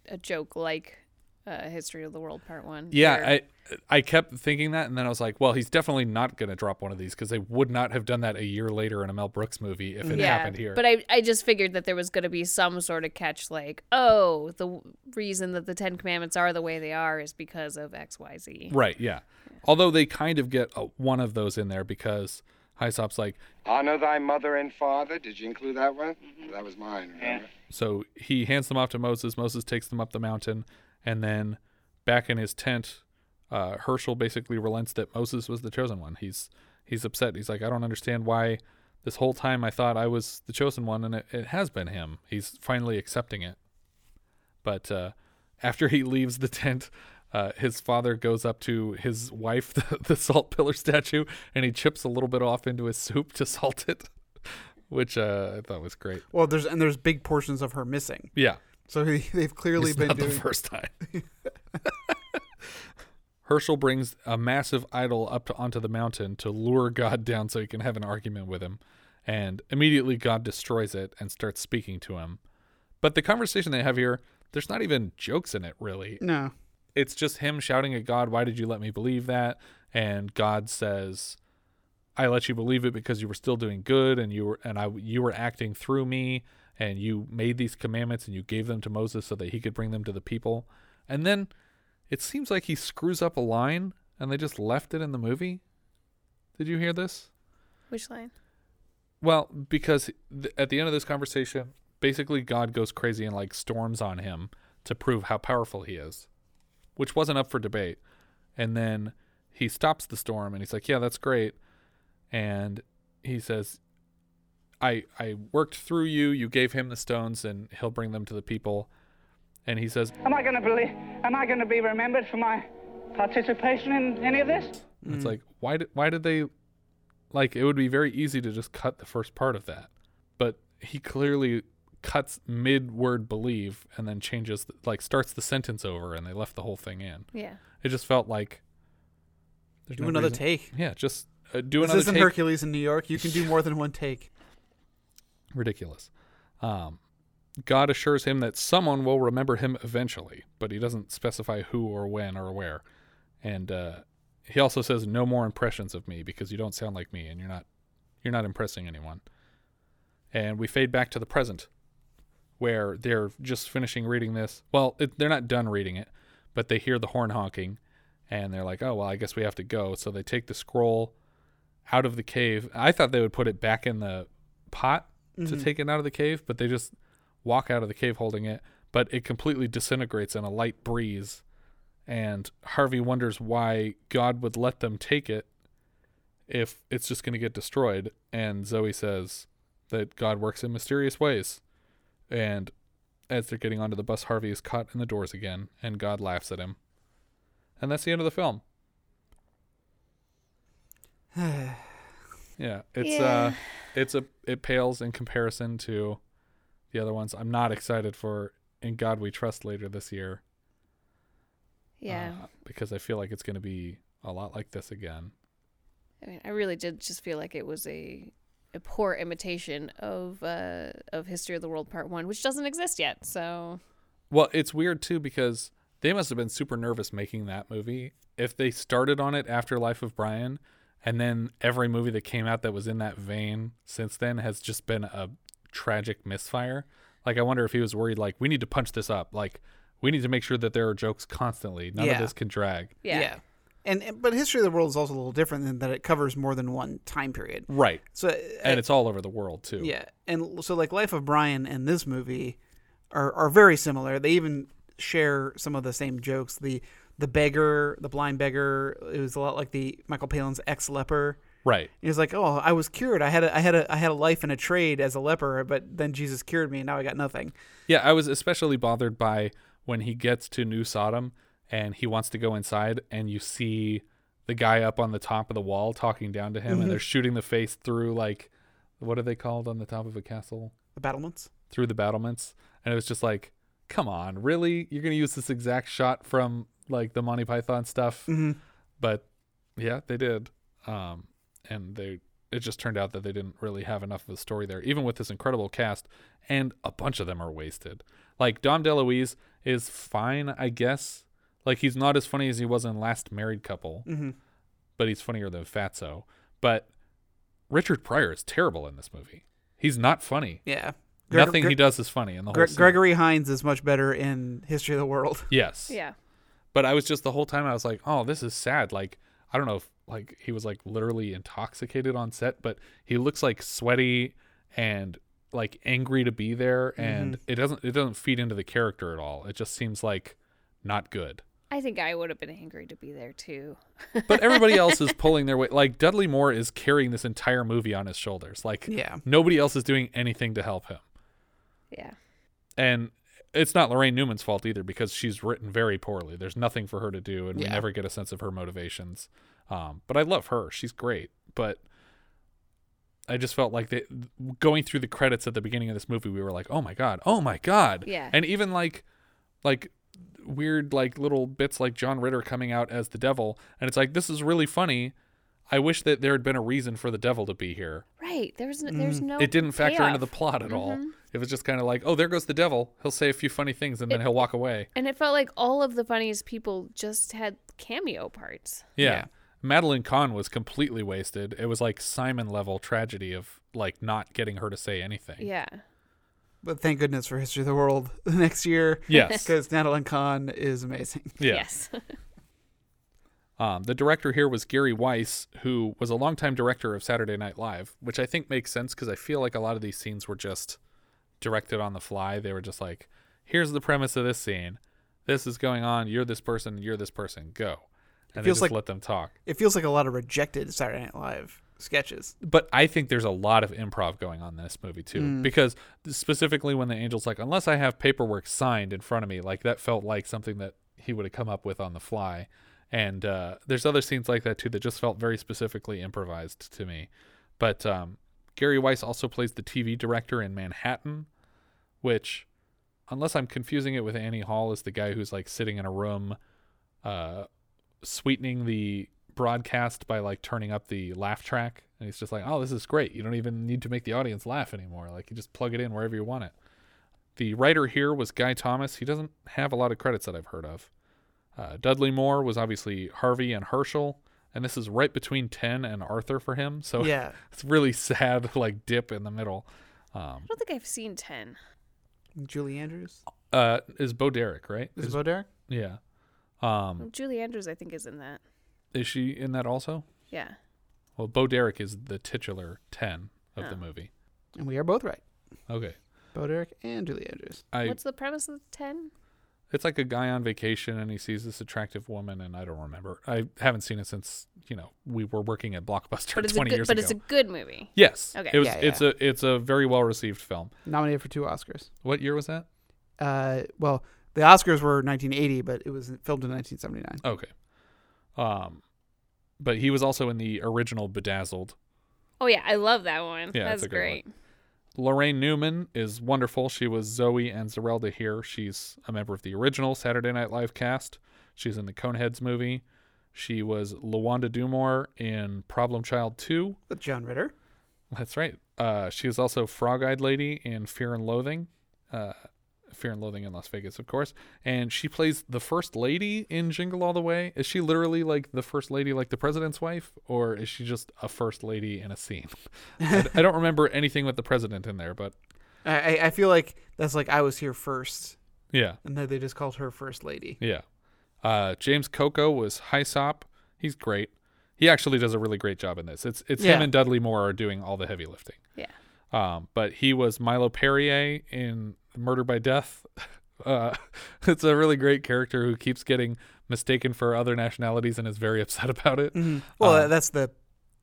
a joke like uh, History of the World Part One. Yeah, where- I I kept thinking that, and then I was like, well, he's definitely not going to drop one of these because they would not have done that a year later in a Mel Brooks movie if it yeah, happened here. But I, I just figured that there was going to be some sort of catch, like, oh, the w- reason that the Ten Commandments are the way they are is because of X, Y, Z. right, yeah. Although they kind of get a, one of those in there because Hyssop's like, Honor thy mother and father. Did you include that one? That was mine, remember? So he hands them off to Moses. Moses takes them up the mountain, and then back in his tent, uh, Herschel basically relents that Moses was the chosen one. He's he's upset. He's like, I don't understand why this whole time I thought I was the chosen one, and it, it has been him. He's finally accepting it. But uh, after he leaves the tent, uh, his father goes up to his wife, the, the salt pillar statue, and he chips a little bit off into his soup to salt it, which uh, I thought was great. Well, there's and there's big portions of her missing. Yeah. So he, they've clearly It's been not doing the first time. Herschel brings a massive idol up to, onto the mountain to lure God down so he can have an argument with him. And immediately God destroys it and starts speaking to him. But the conversation they have here, there's not even jokes in it, really. No. It's just him shouting at God, Why did you let me believe that? And God says, I let you believe it because you were still doing good and you were and I you were acting through me and you made these commandments and you gave them to Moses so that he could bring them to the people. And then it seems like he screws up a line and they just left it in the movie. Did you hear this? Which line? Well, because th- at the end of this conversation, basically God goes crazy and like storms on him to prove how powerful he is, which wasn't up for debate. And then he stops the storm and he's like, "Yeah, that's great." And he says, "I I worked through you. You gave him the stones and he'll bring them to the people." And he says, Am I going to believe? Am I going to be remembered for my participation in any of this? It's like why did why did they like it would be very easy to just cut the first part of that. But he clearly cuts mid word believe and then changes the, like starts the sentence over and they left the whole thing in. Yeah. It just felt like there's Do no another reason- take. Yeah, just uh, do this another isn't take. Hercules in New York. You can do more than one take. Ridiculous. Um, God assures him that someone will remember him eventually, but he doesn't specify who or when or where. And uh, he also says, "No more impressions of me because you don't sound like me, and you're not, you're not impressing anyone." And we fade back to the present, where they're just finishing reading this. Well, it, they're not done reading it, but they hear the horn honking, and they're like, "Oh well, I guess we have to go." So they take the scroll out of the cave. I thought they would put it back in the pot to Mhm. take it out of the cave, but they just walk out of the cave holding it. But it completely disintegrates in a light breeze, and Harvey wonders why God would let them take it if it's just going to get destroyed. And Zoe says that God works in mysterious ways. And as they're getting onto the bus, Harvey is caught in the doors again, and God laughs at him. And that's the end of the film. Yeah, it's Yeah. uh it's a it pales in comparison to the other ones. I'm not excited for In God We Trust later this year. Yeah. uh, because I feel like it's going to be a lot like this again. I mean, I really did just feel like it was a a poor imitation of uh of History of the World Part 1, which doesn't exist yet. So, Well, it's weird too because they must have been super nervous making that movie. If they started on it after Life of Brian, and then every movie that came out that was in that vein since then has just been a tragic misfire. Like, I wonder if he was worried, like, we need to punch this up. Like, we need to make sure that there are jokes constantly. None Yeah. of this can drag. yeah. And, and but history of the world is also a little different in that it covers more than one time period. Right. So and uh, it's all over the world too. Yeah, and so like Life of Brian and this movie are are very similar. They even share some of the same jokes. The the beggar, the blind beggar, it was a lot like the Michael Palin's ex leper. Right. He was like, "Oh, I was cured. I had a, I had a, I had a life and a trade as a leper, but then Jesus cured me, and now I got nothing." Yeah, I was especially bothered by when he gets to New Sodom and he wants to go inside and you see the guy up on the top of the wall talking down to him Mhm. and they're shooting the face through like what are they called on the top of a castle? The battlements. Through the battlements. And it was just like, come on, really? You're gonna use this exact shot from like the Monty Python stuff? Mhm. But yeah, they did. Um and they it just turned out that they didn't really have enough of a story there, even with this incredible cast, and a bunch of them are wasted. Like Dom DeLuise is fine, I guess. Like he's not as funny as he was in Last Married Couple, Mhm. but he's funnier than Fatso. But Richard Pryor is terrible in this movie. He's not funny. Yeah. Greg- Nothing Gre- he does is funny in the whole Gre- scene. Gregory Hines is much better in History of the World. Yes. Yeah. But I was just the whole time I was like, oh, this is sad. Like I don't know if like he was like literally intoxicated on set, but he looks like sweaty and like angry to be there, and Mhm. it doesn't it doesn't feed into the character at all. It just seems like not good. I think I would have been angry to be there too. But everybody else is pulling their weight. Like Dudley Moore is carrying this entire movie on his shoulders. Like Yeah. nobody else is doing anything to help him. Yeah. And it's not Laraine Newman's fault either because she's written very poorly. There's nothing for her to do, and we never get a sense of her motivations. Um, but I love her; she's great. But I just felt like they, going through the credits at the beginning of this movie, we were like, "Oh my god, oh my god!" Yeah. And even like, like weird like little bits like John Ritter coming out as the devil, and it's like this is really funny. I wish that there had been a reason for the devil to be here. Right. There's n- there's no. Mm. it didn't factor into the plot at all. Mhm. It was just kind of like, oh, there goes the devil. He'll say a few funny things and then he'll walk away. And it felt like all of the funniest people just had cameo parts. Yeah. Madeline Kahn was completely wasted. It was like Simon level tragedy of like not getting her to say anything. Yeah. But thank goodness for History of the World the next year. Yes. Because Madeline Kahn is amazing. Yeah. Yes. Um, the director here was Gary Weis, who was a longtime director of Saturday Night Live, which I think makes sense because I feel like a lot of these scenes were just directed on the fly. They were just like, here's the premise of this scene. This is going on. You're this person. You're this person. Go. And they feels just like- let them talk. It feels like a lot of rejected Saturday Night Live sketches. But I think there's a lot of improv going on in this movie too, Mm. because specifically when the angel's like, unless I have paperwork signed in front of me, like that felt like something that he would have come up with on the fly. And uh, there's other scenes like that too that just felt very specifically improvised to me. But um, Gary Weis also plays the TV director in Manhattan, which, unless I'm confusing it with Annie Hall, is the guy who's like sitting in a room, uh, sweetening the broadcast by like turning up the laugh track. And he's just like, oh, this is great. You don't even need to make the audience laugh anymore. Like you just plug it in wherever you want it. The writer here was Guy Thomas. He doesn't have a lot of credits that I've heard of. Uh, Dudley Moore was obviously Harvey and Herschel, and this is right between Ten and Arthur for him. So Yeah. it's really sad, like dip in the middle. I Um, don't think I've seen 10. Julie Andrews. uh, is Bo Derek right? Is it Bo Derek? Yeah. Um, Well, Julie Andrews, I think, is in that. is she in that also? Yeah. Well, Bo Derek is the titular ten of the Oh. movie. And we are both right. Okay. Bo Derek and Julie Andrews. I What's the premise of 10? It's like a guy on vacation and he sees this attractive woman, and I don't remember. I haven't seen it since you know we were working at Blockbuster But it's, a twenty good, years but ago. it's a good movie. yes, Okay. It was. Yeah, It's a it's a very well received film. Nominated for two Oscars. What year was that? Uh, well, the Oscars were 1980, but it was filmed in 1979. Okay. Um, but he was also in the original Bedazzled. Oh, yeah. I love that one. Yeah, That's great. one. Laraine Newman is wonderful. She was Zoe and Zerelda here. She's a member of the original Saturday Night Live cast. She's in the Coneheads movie. She was Lawanda Dumore in Problem Child 2. With John Ritter. That's right. Uh, she is also Frog Eyed Lady in Fear and Loathing. Uh, Fear and Loathing in Las Vegas, of course. And she plays the First Lady in Jingle All the Way. Is she literally like the First Lady, like the President's wife? Or is she just a First Lady in a scene? I, I don't remember anything with the President in there, but I, I- feel like that's like I was here first. yeah. And then they just called her First Lady. Yeah. Uh, James Coco was Hyssop. He's great. He actually does a really great job in this. It's it's him and Dudley Moore are doing all the heavy lifting. Yeah. Um, but he was Milo Perrier in Murder by Death. Uh, it's a really great character who keeps getting mistaken for other nationalities and is very upset about it. Mhm. Well, Um, that's the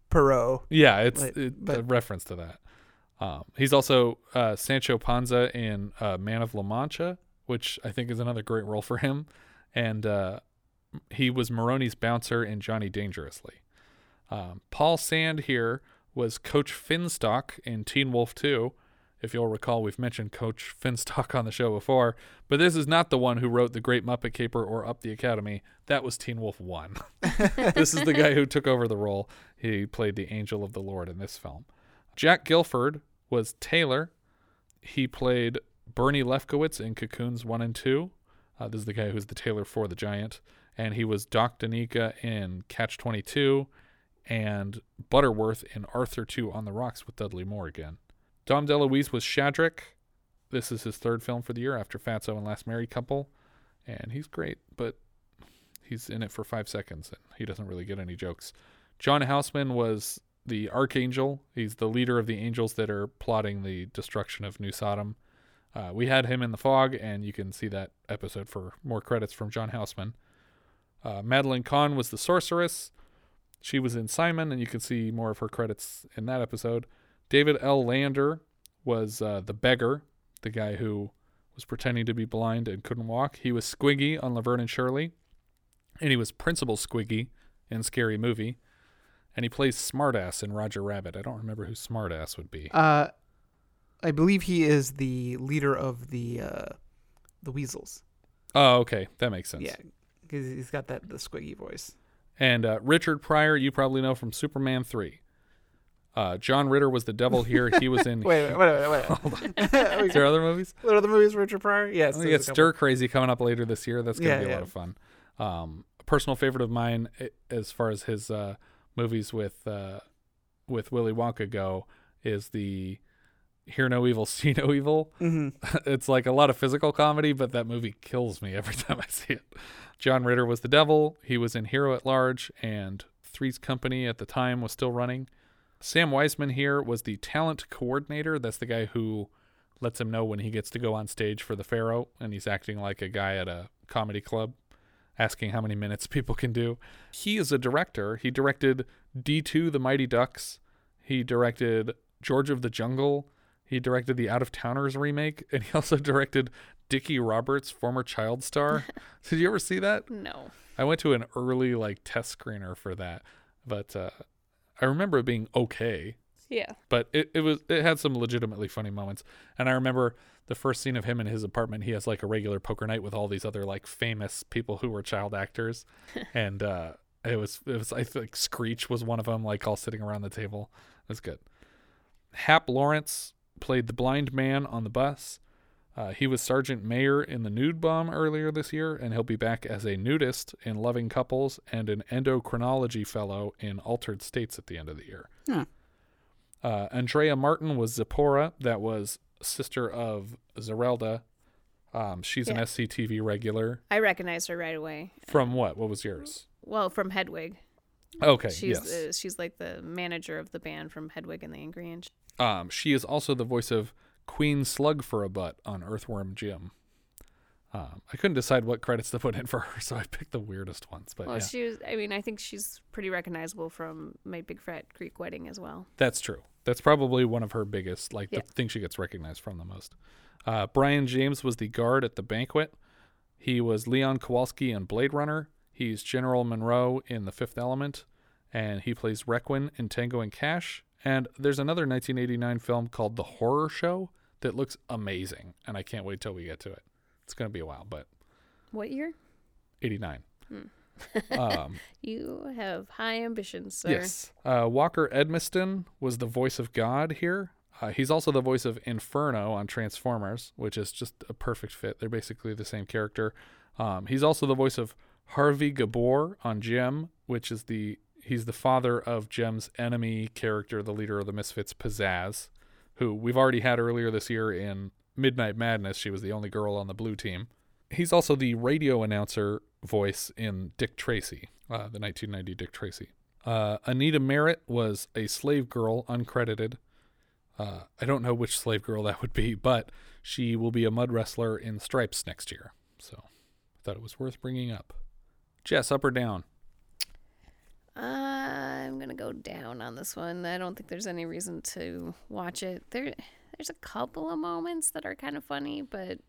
Poirot. yeah, it's Like, it, but- a reference to that. Um, he's also uh, Sancho Panza in uh, Man of La Mancha, which I think is another great role for him. And uh, he was Maroni's bouncer in Johnny Dangerously. Um, Paul Sand here was Coach Finstock in Teen Wolf 2. If you'll recall, we've mentioned Coach Finstock on the show before, but this is not the one who wrote The Great Muppet Caper or Up the Academy. That was Teen Wolf 1. this is the guy who took over the role. He played the Angel of the Lord in this film. Jack Gilford was Taylor. He played Bernie Lefkowitz in Cocoons 1 and 2. Uh, this is the guy who's the tailor for the Giant. And he was Doc Daneeka in Catch 22 and Butterworth in Arthur 2 on the Rocks with Dudley Moore again. Dom DeLuise was Shadrach. This is his third film for the year after Fatso and Last Married Couple. And he's great, but he's in it for five seconds and he doesn't really get any jokes. John Houseman was the Archangel. He's the leader of the angels that are plotting the destruction of New Sodom. Uh, we had him in the fog, and you can see that episode for more credits from John Houseman. Uh, Madeline Kahn was the sorceress. She was in Simon, and you can see more of her credits in that episode. David L. Lander was uh, the beggar, the guy who was pretending to be blind and couldn't walk. He was Squiggy on Laverne and Shirley, and he was Principal Squiggy in Scary Movie, and he plays Smartass in Roger Rabbit. I don't remember who Smartass would be. Uh, I believe he is the leader of the uh, the Weasels. Oh, okay, that makes sense. Yeah, because he's got that the squiggy voice. And uh, Richard Pryor, you probably know from Superman three. Uh, John Ritter was the devil here. He was in. Wait, wait, wait, wait. Hold on. Is there other movies? What other movies? Richard Pryor? Yes. we got. Stir Crazy coming up later this year. That's gonna Yeah, be a yeah. lot of fun. Um, a personal favorite of mine, as far as his uh, movies with uh, with Willy Wonka go, is the Hear No Evil, See No Evil. Mhm. it's like a lot of physical comedy, but that movie kills me every time I see it. John Ritter was the devil. He was in Hero at Large, and Three's Company at the time was still running. Sam Weisman here was the talent coordinator. That's the guy who lets him know when he gets to go on stage for the Pharaoh, and he's acting like a guy at a comedy club, asking how many minutes people can do. He is a director. He directed D2 The Mighty Ducks. He directed George of the Jungle. He directed the Out of Towners remake, and he also directed Dickie Roberts, former child star. Did you ever see that? No. I went to an early like test screener for that, but uh, I remember it being okay. Yeah. But it, it was it had some legitimately funny moments. And I remember the first scene of him in his apartment, he has like a regular poker night with all these other like famous people who were child actors. and uh it was it was I think Screech was one of them, like all sitting around the table. It was good. Hap Lawrence played the blind man on the bus. Uh, he was Sergeant Mayer in the Nude Bomb earlier this year, and he'll be back as a nudist in Loving Couples and an endocrinology fellow in Altered States at the end of the year. Huh. Uh, Andrea Martin was Zipporah, that was sister of Zerelda. Um, she's an SCTV regular. I recognized her right away. From what? What was yours? Well, from Hedwig. Okay, She's yes. uh, she's like the manager of the band from Hedwig and the Angry Inch. Um, she is also the voice of Queen Slug for a Butt on Earthworm Jim. Um, I couldn't decide what credits to put in for her, so I picked the weirdest ones. But Well, yeah, she was. I mean, I think she's pretty recognizable from My Big Fat Greek Wedding as well. that's true. That's probably one of her biggest, like Yeah. the thing she gets recognized from the most. Uh, Brion James was the guard at the banquet. He was Leon Kowalski in Blade Runner. He's General Monroe in The Fifth Element, and he plays Requin in Tango and Cash. And there's another 1989 film called The Horror Show that looks amazing, and I can't wait till we get to it. It's gonna be a while, but What year? 89. Hmm. Um, you have high ambitions, sir. Yes. Uh, Walker Edmiston was the voice of God here. Uh, he's also the voice of Inferno on Transformers, which is just a perfect fit. They're basically the same character. Um, he's also the voice of Harvey Gabor on Jem, which is the he's the father of Jem's enemy character, the leader of the Misfits, Pizzazz, who we've already had earlier this year in Midnight Madness. She was the only girl on the blue team. He's also the radio announcer voice in Dick Tracy, uh, the 1990 Dick Tracy. Uh, Anita Merritt was a slave girl, uncredited. Uh, I don't know which slave girl that would be, but she will be a mud wrestler in Stripes next year. So I thought it was worth bringing up. Jess, up or down? I'm gonna go down on this one. I don't think there's any reason to watch it. There, there's a couple of moments that are kind of funny, but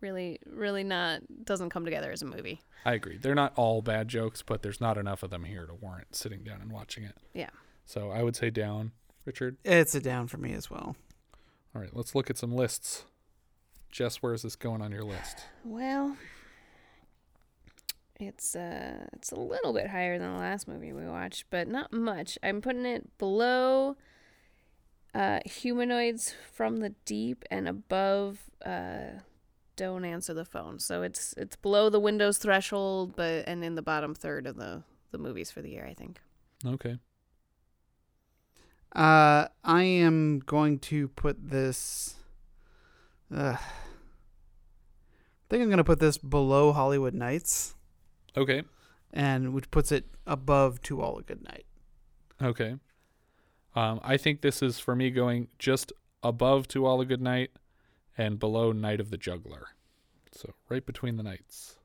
really, really not doesn't come together as a movie. I agree. They're not all bad jokes, but there's not enough of them here to warrant sitting down and watching it. Yeah. So I would say down. Richard? It's a down for me as well. All right, let's look at some lists. Jess, where is this going on your list? Well, it's uh, it's a little bit higher than the last movie we watched, but not much. I'm putting it below uh, humanoids from the deep and above uh, don't answer the phone. So it's it's below the Windows threshold, but and in the bottom third of the the movies for the year, I think. Okay. Uh, I am going to put this. Uh, I think I'm going to put this below Hollywood Nights. Okay. And which puts it above To All a Good Night. Okay. Um, I think this is for me going just above To All a Good Night and below Night of the Juggler. So right between the nights.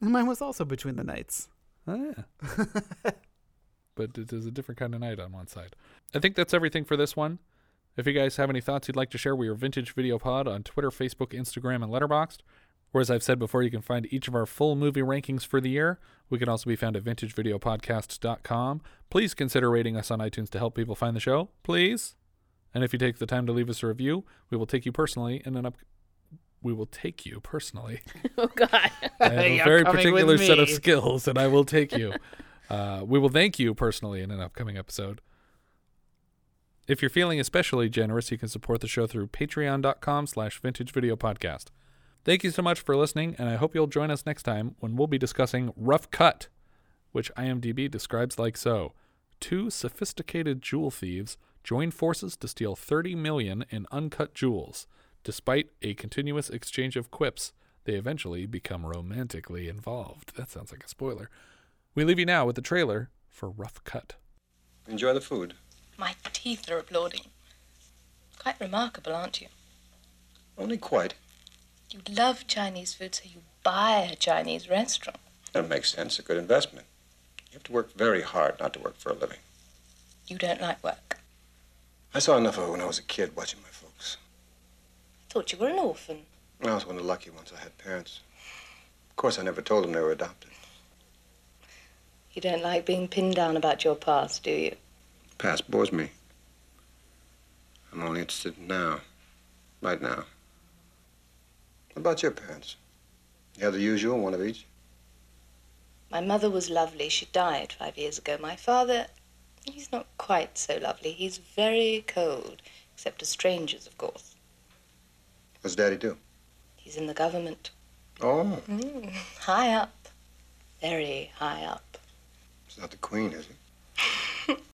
And mine was also Between the Nights. Oh, yeah. but it is a different kind of night on one side. I think that's everything for this one. If you guys have any thoughts you'd like to share, we are Vintage Video Pod on Twitter, Facebook, Instagram, and Letterboxd. Or as I've said before, you can find each of our full movie rankings for the year. We can also be found at vintagevideopodcast.com. Please consider rating us on iTunes to help people find the show, please. And if you take the time to leave us a review, we will take you personally in an up we will take you personally. Oh God. I have a very particular set of skills, and I will take you. uh, we will thank you personally in an upcoming episode. If you're feeling especially generous, you can support the show through patreon.com slash vintage video podcast. Thank you so much for listening, and I hope you'll join us next time when we'll be discussing Rough Cut, which IMDb describes like so. Two sophisticated jewel thieves join forces to steal 30 million in uncut jewels. Despite a continuous exchange of quips, they eventually become romantically involved. That sounds like a spoiler. We leave you now with the trailer for Rough Cut. Enjoy the food. My teeth are applauding. Quite remarkable, aren't you? Only quite. You love Chinese food, so you buy a Chinese restaurant. That makes sense. A good investment. You have to work very hard not to work for a living. You don't like work. I saw enough of it when I was a kid watching my folks. I thought you were an orphan. I was one of the lucky ones. I had parents. Of course, I never told them they were adopted. You don't like being pinned down about your past, do you? Past bores me. I'm only interested in now. Right now. What about your parents? You have the usual, one of each? My mother was lovely. She died five years ago. My father, he's not quite so lovely. He's very cold, except to strangers, of course. What's Daddy do? He's in the government. Oh, Mm, high up. Very high up. he's not the Queen, is he?